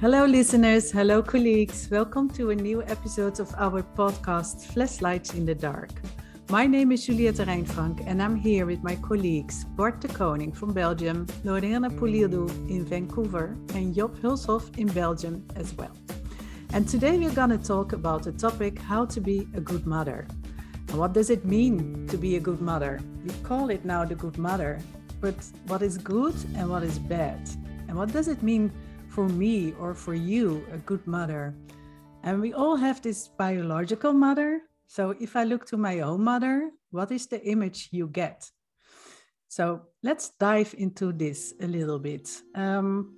Hello, listeners. Hello, colleagues. Welcome to a new episode of our podcast, Flashlights in the Dark. My name is Juliette Rijnfrank, and I'm here with my colleagues Bart de Koning from Belgium, Lorena Pulirdu in Vancouver, and Job Hulshoff in Belgium as well. And today we're going to talk about the topic how to be a good mother. And what does it mean to be a good mother? We call it now the good mother, but what is good and what is bad? And what does it mean for me or for you, a good mother? And we all have this biological mother. So if I look to my own mother, what is the image you get? So let's dive into this a little bit. Um,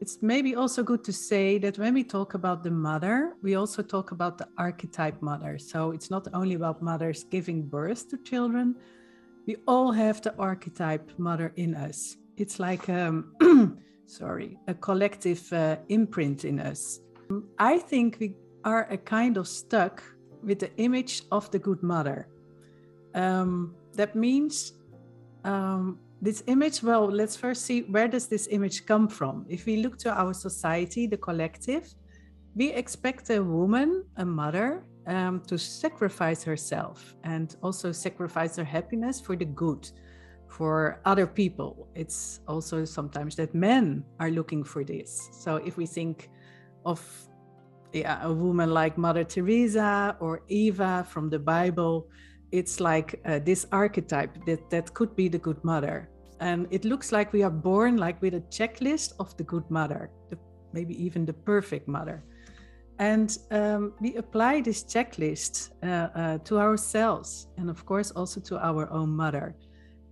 it's maybe also good to say that when we talk about the mother, we also talk about the archetype mother. So it's not only about mothers giving birth to children, we all have the archetype mother in us. It's like, um, sorry, a collective uh, imprint in us. I think we are a kind of stuck with the image of the good mother. Um, that means um, this image well let's first see where does this image come from if we look to our society the collective we expect a woman a mother um, to sacrifice herself and also sacrifice her happiness for the good for other people. It's also sometimes that men are looking for this. So if we think of yeah, a woman like mother teresa or eva from the bible it's like uh, this archetype that that could be the good mother. And it looks like we are born like with a checklist of the good mother the, maybe even the perfect mother. And um, we apply this checklist uh, uh, to ourselves and of course also to our own mother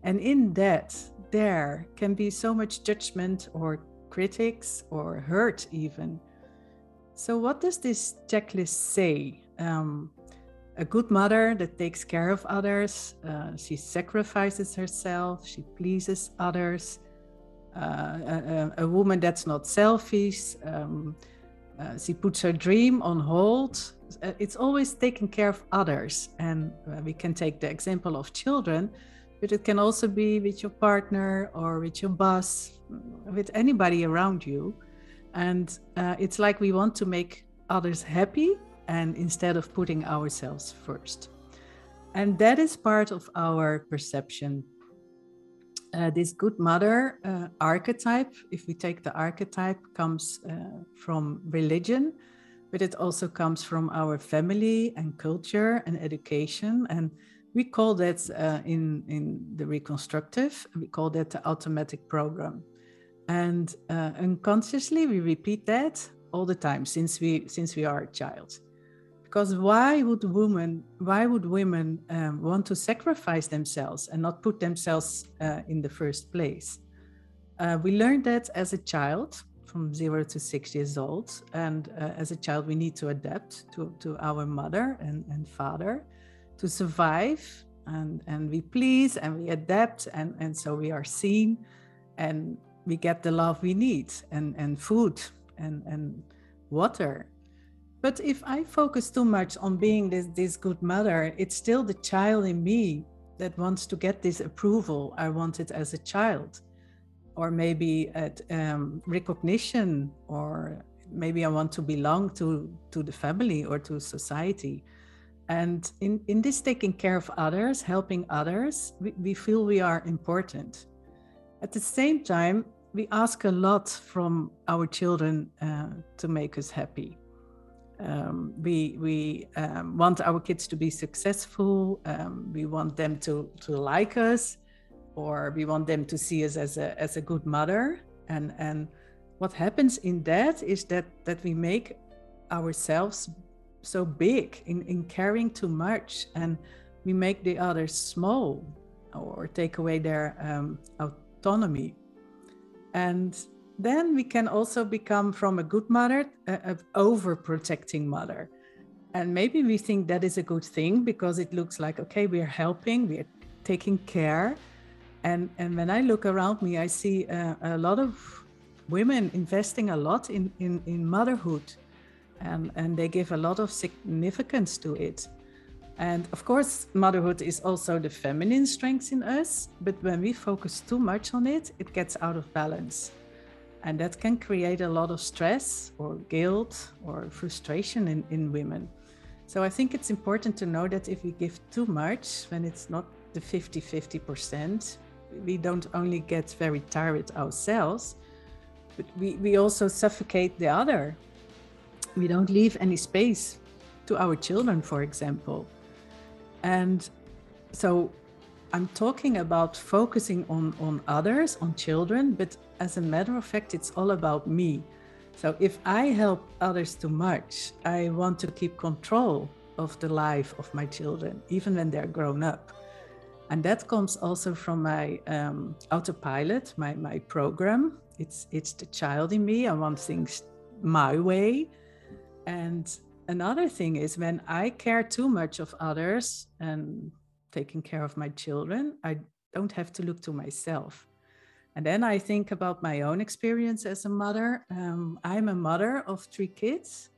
and in that there can be so much judgment or critics or hurt even so what does this checklist say um, a good mother that takes care of others. Uh, she sacrifices herself, she pleases others. Uh, a, a, woman that's not selfish. Um, uh, she puts her dream on hold. Uh, it's always taking care of others. And uh, we can take the example of children, but it can also be with your partner or with your boss, with anybody around you. And uh, it's like we want to make others happy and instead of putting ourselves first. And that is part of our perception. Uh, this good mother uh, archetype, if we take the archetype, comes uh, from religion, but it also comes from our family and culture and education. And we call that uh, in, in the reconstructive, we call that the automatic program. And uh, unconsciously, we repeat that all the time since we since we are a child. Because why would women why would women um, want to sacrifice themselves and not put themselves uh, in the first place? Uh, we learned that as a child from zero to six years old and uh, as a child we need to adapt to, to our mother and, and father to survive and, and we please and we adapt and, and so we are seen and we get the love we need and, and food and, and water but if I focus too much on being this, this good mother, it's still the child in me that wants to get this approval I wanted as a child. Or maybe at um, recognition, or maybe I want to belong to, to the family or to society. And in, in this taking care of others, helping others, we, we feel we are important. At the same time, we ask a lot from our children uh, to make us happy um, we we um, want our kids to be successful. Um, we want them to to like us, or we want them to see us as a as a good mother. And and what happens in that is that that we make ourselves so big in in caring too much, and we make the others small, or take away their um, autonomy. And then we can also become from a good mother an overprotecting mother. And maybe we think that is a good thing because it looks like okay we are helping we are taking care. And and when i look around me i see uh, a lot of women investing a lot in in, in motherhood and and they give a lot of significance to it and of course motherhood is also the feminine strength in us but when we focus too much on it it gets out of balance And that can create a lot of stress or guilt or frustration in, in women. So I think it's important to know that if we give too much, when it's not the 50 50%, we don't only get very tired ourselves, but we, we also suffocate the other. We don't leave any space to our children, for example. And so I'm talking about focusing on, on others, on children, but as a matter of fact, it's all about me. So if I help others too much, I want to keep control of the life of my children, even when they're grown up. And that comes also from my um, autopilot, my, my program. It's, it's the child in me. I want things my way. And another thing is when I care too much of others and taking care of my children, I don't have to look to myself. And then I think about my own experience as a mother. Um, I'm a mother of three kids.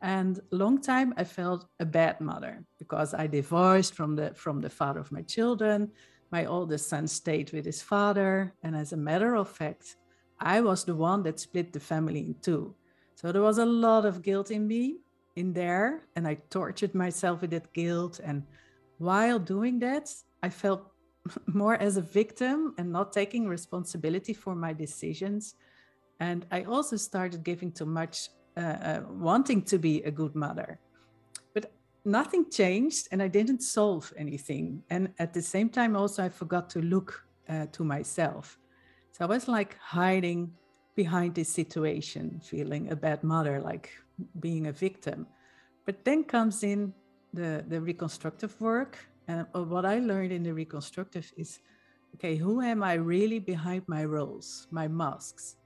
And long time I felt a bad mother because I divorced from the from the father of my children. My oldest son stayed with his father, and as a matter of fact, I was the one that split the family in two. So there was a lot of guilt in me in there, and I tortured myself with that guilt. And while doing that, I felt more as a victim and not taking responsibility for my decisions. And I also started giving too much uh, uh, wanting to be a good mother. But nothing changed and I didn't solve anything. And at the same time, also, I forgot to look uh, to myself. So I was like hiding behind this situation, feeling a bad mother, like being a victim. But then comes in the, the reconstructive work. And uh, what I learned in the reconstructive is okay, who am I really behind my roles, my masks?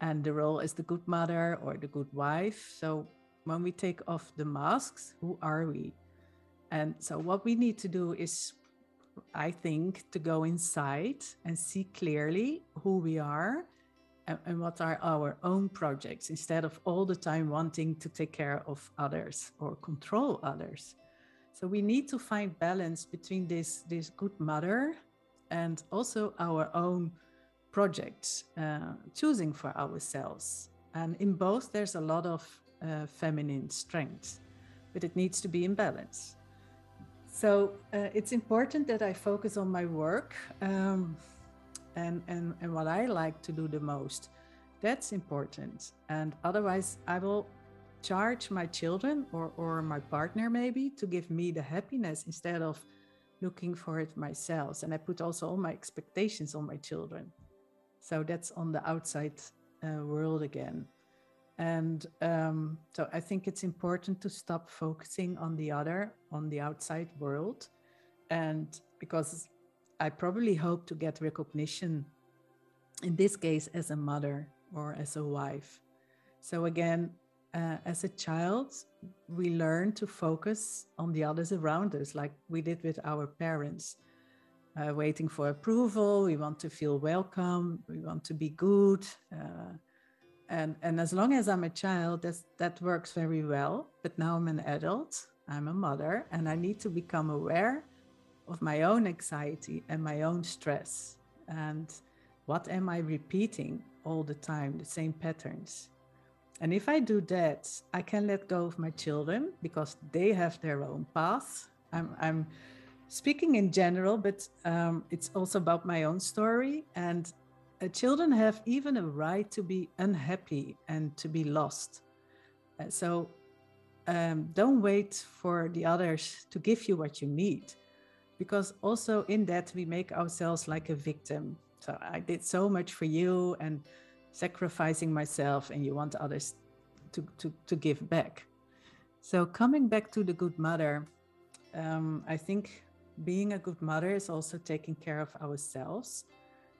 and the role is the good mother or the good wife. So when we take off the masks, who are we? And so what we need to do is, I think, to go inside and see clearly who we are and, and what are our own projects instead of all the time wanting to take care of others or control others. So we need to find balance between this, this good mother and also our own projects, uh, choosing for ourselves. And in both, there's a lot of uh, feminine strength, but it needs to be in balance. So uh, it's important that I focus on my work um, and, and, and what I like to do the most. That's important. And otherwise, I will charge my children or, or my partner maybe to give me the happiness instead of looking for it myself. And I put also all my expectations on my children. So that's on the outside uh, world again. And um, so I think it's important to stop focusing on the other, on the outside world. And because I probably hope to get recognition, in this case, as a mother or as a wife. So again, uh, as a child, we learn to focus on the others around us, like we did with our parents uh, waiting for approval. We want to feel welcome. We want to be good. Uh, and, and as long as I'm a child, that's, that works very well. But now I'm an adult, I'm a mother, and I need to become aware of my own anxiety and my own stress. And what am I repeating all the time, the same patterns? And if I do that, I can let go of my children because they have their own path. I'm, I'm speaking in general, but um, it's also about my own story. And uh, children have even a right to be unhappy and to be lost. Uh, so um, don't wait for the others to give you what you need, because also in that we make ourselves like a victim. So I did so much for you and sacrificing myself, and you want others to, to, to give back. So coming back to the good mother, um, I think being a good mother is also taking care of ourselves,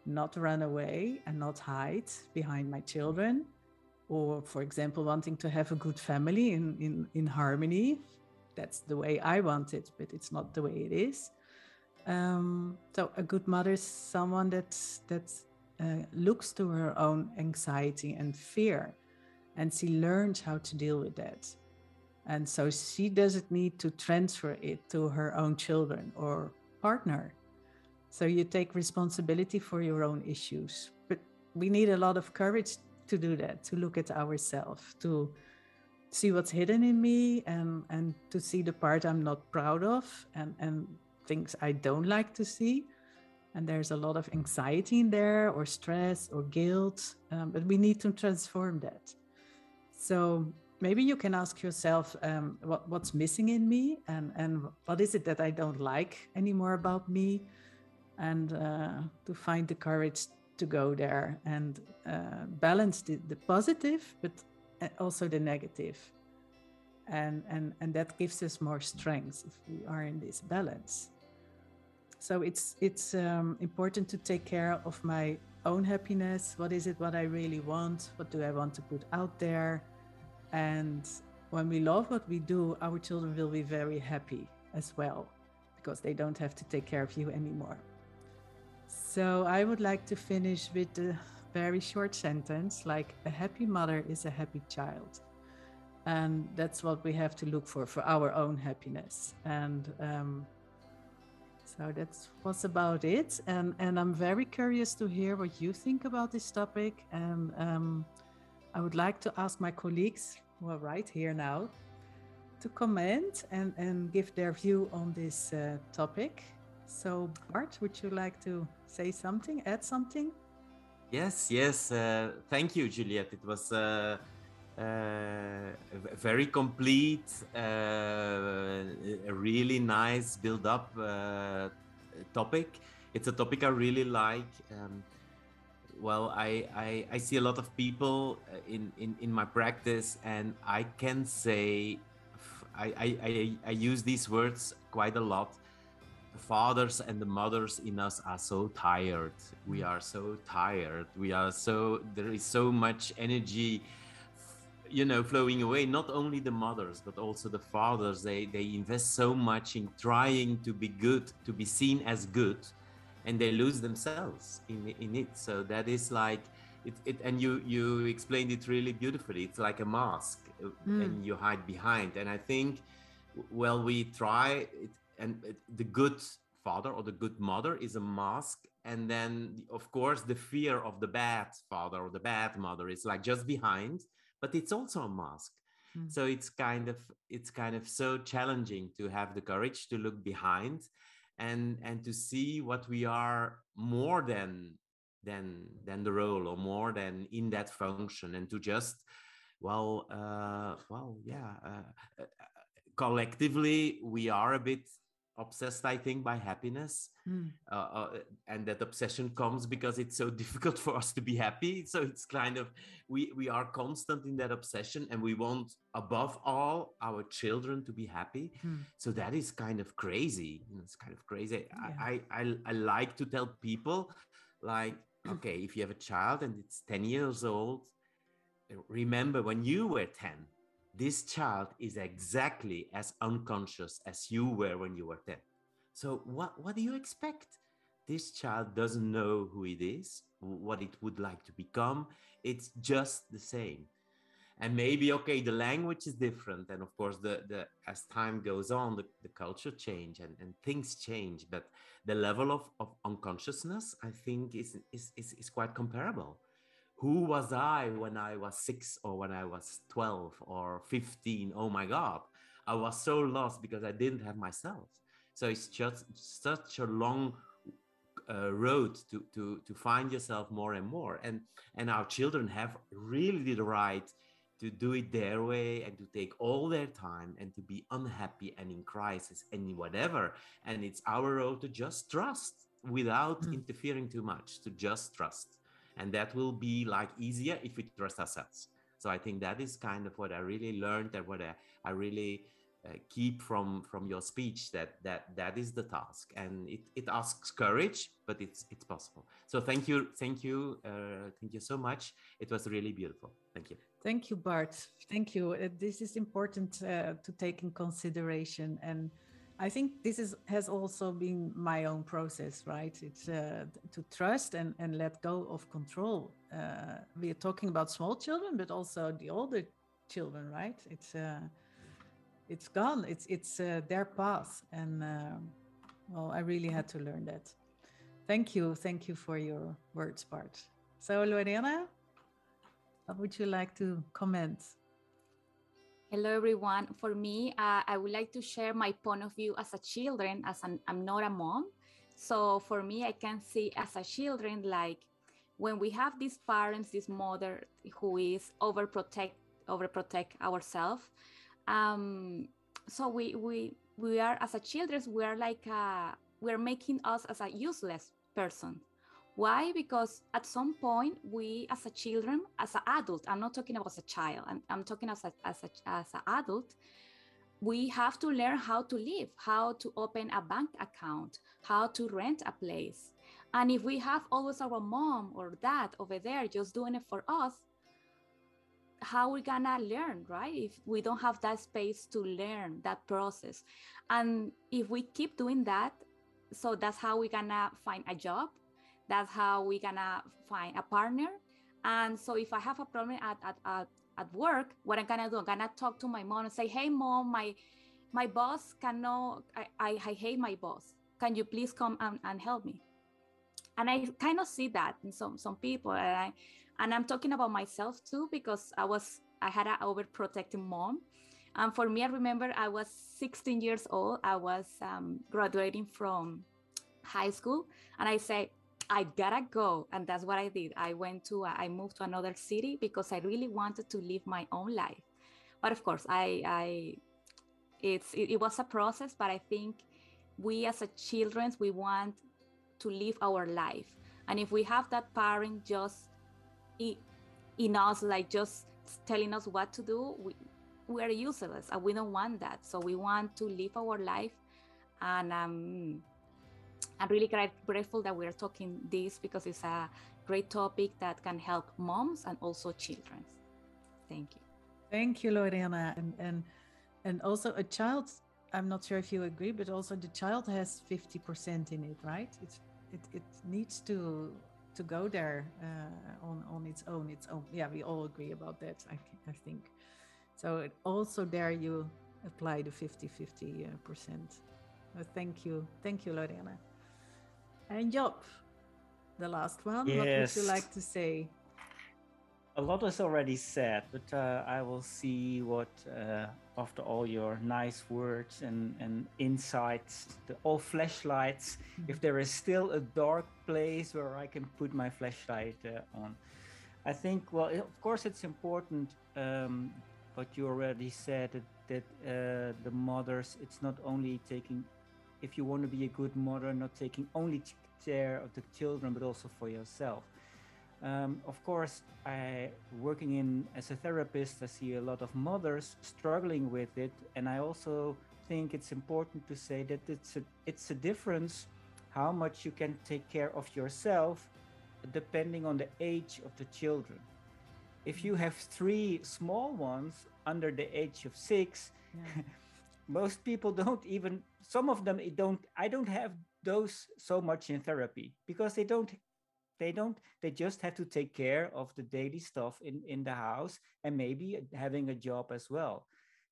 not run away and not hide behind my children. Or, for example, wanting to have a good family in, in, in harmony. That's the way I want it, but it's not the way it is. Um, so, a good mother is someone that, that uh, looks to her own anxiety and fear, and she learns how to deal with that. And so she doesn't need to transfer it to her own children or partner. So you take responsibility for your own issues. But we need a lot of courage to do that, to look at ourselves, to see what's hidden in me and and to see the part I'm not proud of and and things I don't like to see. And there's a lot of anxiety in there, or stress, or guilt, um, but we need to transform that. So maybe you can ask yourself um, what, what's missing in me and, and what is it that I don't like anymore about me, and uh, to find the courage to go there and uh, balance the, the positive, but uh, also the negative. And, and, and that gives us more strength if we are in this balance. So it's, it's um, important to take care of my own happiness. What is it what I really want? What do I want to put out there? And when we love what we do, our children will be very happy as well because they don't have to take care of you anymore. So I would like to finish with a very short sentence like a happy mother is a happy child. And that's what we have to look for for our own happiness. And um, so that was about it. And, and I'm very curious to hear what you think about this topic. And um, I would like to ask my colleagues who are right here now to comment and, and give their view on this uh, topic. So, Bart, would you like to say something, add something? Yes, yes. Uh, thank you, Juliet. It was uh, very complete, uh, a really nice build up uh, topic. It's a topic I really like. Um, well, I, I, I, see a lot of people uh, in, in, in my practice, and I can say, I, I, I use these words quite a lot the fathers and the mothers in us are so tired. We mm. are so tired. We are so, there is so much energy you know flowing away not only the mothers but also the fathers. They they invest so much in trying to be good to be seen as good and they lose themselves in in it. So that is like it, it and you you explained it really beautifully. It's like a mask mm. and you hide behind. And i think well we try it and the good father or the good mother is a mask. And then of course the fear of the bad father or the bad mother is like just behind but it's also a mask mm. so it's kind of it's kind of so challenging to have the courage to look behind and and to see what we are more than than than the role or more than in that function and to just well uh well yeah uh, uh, collectively we are a bit obsessed i think by happiness mm. uh, uh, and that obsession comes because it's so difficult for us to be happy so it's kind of we we are constant in that obsession and we want above all our children to be happy mm. so that is kind of crazy it's kind of crazy yeah. I, I i like to tell people like okay if you have a child and it's 10 years old remember when you were 10 this child is exactly as unconscious as you were when you were 10. So what, what do you expect? This child doesn't know who it is, what it would like to become. It's just the same. And maybe, okay, the language is different. And of course, the, the as time goes on, the, the culture change and, and things change. But the level of, of unconsciousness, I think, is, is, is, is quite comparable who was I when I was six or when I was 12 or 15? Oh my God, I was so lost because I didn't have myself. So it's just such a long uh, road to, to, to find yourself more and more. And, and our children have really the right to do it their way and to take all their time and to be unhappy and in crisis and whatever. And it's our role to just trust without mm. interfering too much, to just trust and that will be like easier if we trust ourselves so i think that is kind of what i really learned and what i, I really uh, keep from from your speech that that that is the task. And it, it asks courage but it's it's possible. So thank you thank you uh, thank you so much. It was really beautiful. Thank you. Thank you bart. Thank you. Uh, this is important uh, to take in consideration. And I think this is has also been my own process, right? It's uh, to trust and, and let go of control. Uh, we are talking about small children, but also the older children, right? It's uh, it's gone. It's it's uh, their path, and uh, well, I really had to learn that. Thank you, thank you for your words, Bart. So, Lorena. What would you like to comment? Hello, everyone. For me, uh, I would like to share my point of view as a children, as an, I'm not a mom. So for me, I can see as a children, like when we have these parents, this mother who is overprotect, overprotect ourselves. Um, so we, we, we are, as a children, we are like, a, we're making us as a useless person. Why? Because at some point, we as a children, as an adult, I'm not talking about as a child, I'm, I'm talking as, a, as, a, as an adult, we have to learn how to live, how to open a bank account, how to rent a place. And if we have always our mom or dad over there just doing it for us, how we gonna learn, right? If we don't have that space to learn that process. And if we keep doing that, so that's how we gonna find a job that's how we gonna find a partner. And so if I have a problem at, at, at, at work, what I'm gonna do, I'm gonna talk to my mom and say, hey mom, my my boss cannot, I, I, I hate my boss. Can you please come and, and help me? And I kind of see that in some some people. And I and I'm talking about myself too, because I was I had an overprotective mom. And for me, I remember I was 16 years old. I was um, graduating from high school, and I say, I gotta go. And that's what I did. I went to, I moved to another city because I really wanted to live my own life. But of course, I, I, it's, it, it was a process, but I think we as a children, we want to live our life. And if we have that parent just in us, like just telling us what to do, we, we are useless and we don't want that. So we want to live our life and um, I'm really grateful that we're talking this because it's a great topic that can help moms and also children. Thank you. Thank you, Lorena. And and and also a child. I'm not sure if you agree, but also the child has 50% in it, right? It's it it needs to to go there uh, on on its own. Its own. Yeah, we all agree about that. I I think. So also there you apply the 50 50 uh, percent. Uh, thank you, thank you, Lorena. And Job, the last one. Yes. What would you like to say? A lot is already said, but uh, I will see what, uh, after all your nice words and, and insights, the, all flashlights, mm-hmm. if there is still a dark place where I can put my flashlight uh, on. I think, well, of course, it's important um, what you already said that, that uh, the mothers, it's not only taking if you want to be a good mother, not taking only care of the children, but also for yourself. Um, of course, I working in as a therapist, I see a lot of mothers struggling with it, and I also think it's important to say that it's a it's a difference how much you can take care of yourself depending on the age of the children. If you have three small ones under the age of six, yeah. most people don't even some of them don't i don't have those so much in therapy because they don't they don't they just have to take care of the daily stuff in in the house and maybe having a job as well.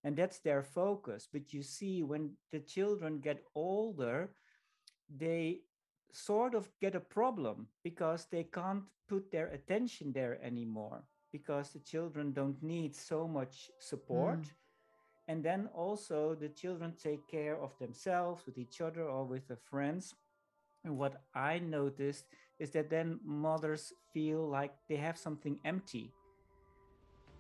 And that's their focus. But you see when the children get older they sort of get a problem because they can't put their attention there anymore because the children don't need so much support. Mm and then also the children take care of themselves with each other or with their friends. And what i noticed is that then mothers feel like they have something empty.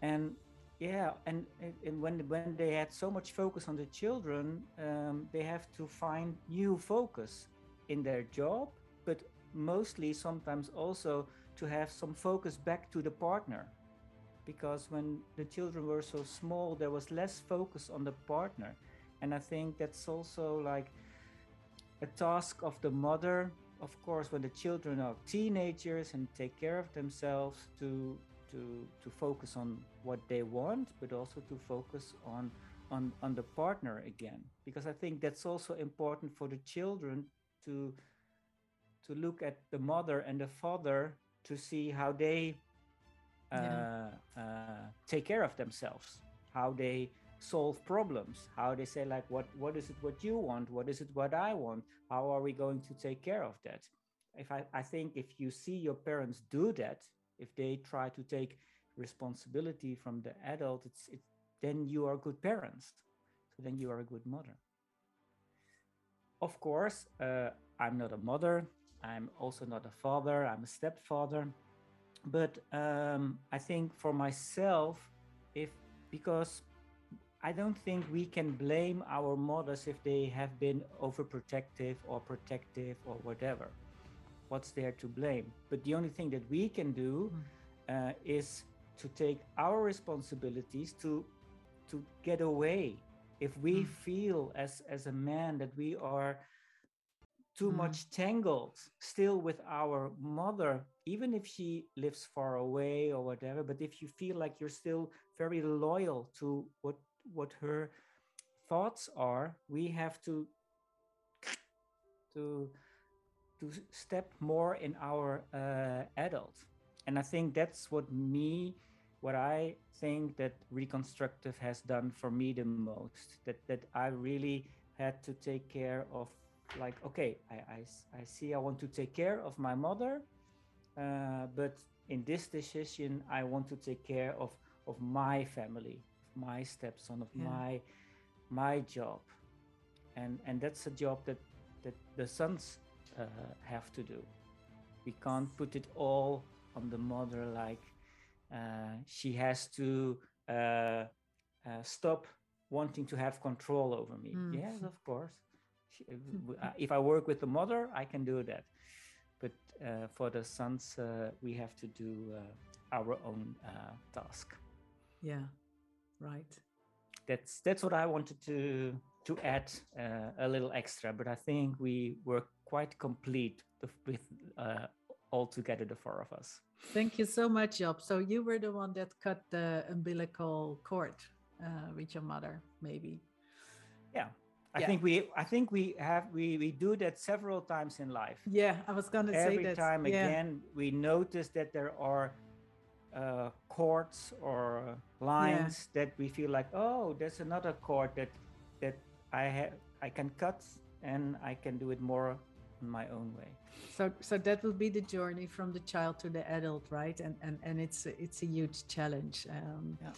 And yeah and, and when when they had so much focus on the children um, they have to find new focus in their job but mostly sometimes also to have some focus back to the partner because when the children were so small, there was less focus on the partner. And I think that's also like a task of the mother, of course, when the children are teenagers and take care of themselves to to to focus on what they want, but also to focus on on on the partner again. Because I think that's also important for the children to to look at the mother and the father to see how they yeah. Uh, uh, take care of themselves, how they solve problems, how they say like, what what is it what you want, what is it what I want, how are we going to take care of that? If I, I think if you see your parents do that, if they try to take responsibility from the adult, it's it, then you are good parents. So then you are a good mother. Of course, uh, I'm not a mother. I'm also not a father. I'm a stepfather. But um, I think for myself, if because I don't think we can blame our mothers if they have been overprotective or protective or whatever. What's there to blame? But the only thing that we can do hmm. uh, is to take our responsibilities to to get away. If we mm. feel as as a man that we are too mm. much tangled still with our mother, even if she lives far away or whatever. But if you feel like you're still very loyal to what what her thoughts are, we have to to to step more in our uh, adult. And I think that's what me, what I think that reconstructive has done for me the most. That that I really had to take care of like okay I, I, I see i want to take care of my mother uh, but in this decision i want to take care of of my family my stepson of yeah. my my job and and that's a job that that the sons uh, have to do we can't put it all on the mother like uh, she has to uh, uh, stop wanting to have control over me mm. yes of course if I work with the mother, I can do that. But uh, for the sons, uh, we have to do uh, our own uh, task. Yeah, right. That's that's what I wanted to to add uh, a little extra. But I think we were quite complete with all together, the four of us. Thank you so much, Job. So you were the one that cut the umbilical cord with your mother, maybe. Yeah, I yeah. think we I think we have we we do that several times in life. Yeah, I was gonna Every say that. Every time yeah. again, we notice that there are uh, cords or lines yeah. that we feel like, oh, there's another cord that that I have I can cut and I can do it more in my own way. So so that will be the journey from the child to the adult, right? And and and it's it's a huge challenge. Um, yeah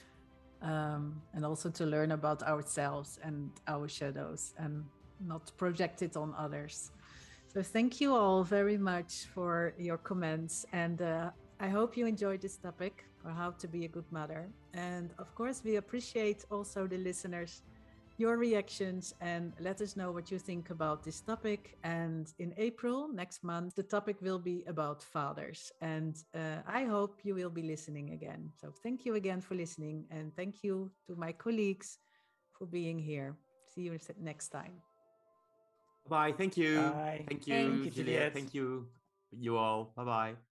um, and also to learn about ourselves and our shadows and not project it on others. So thank you all very much for your comments and uh, I hope you enjoyed this topic for how to be a good mother. And of course, we appreciate also the listeners your reactions and let us know what you think about this topic. And in April, next month, the topic will be about fathers. And uh, I hope you will be listening again. So thank you again for listening. And thank you to my colleagues for being here. See you next time. Bye. Thank you. Bye. Thank you, Thank you Juliet. Thank you, you all. Bye bye.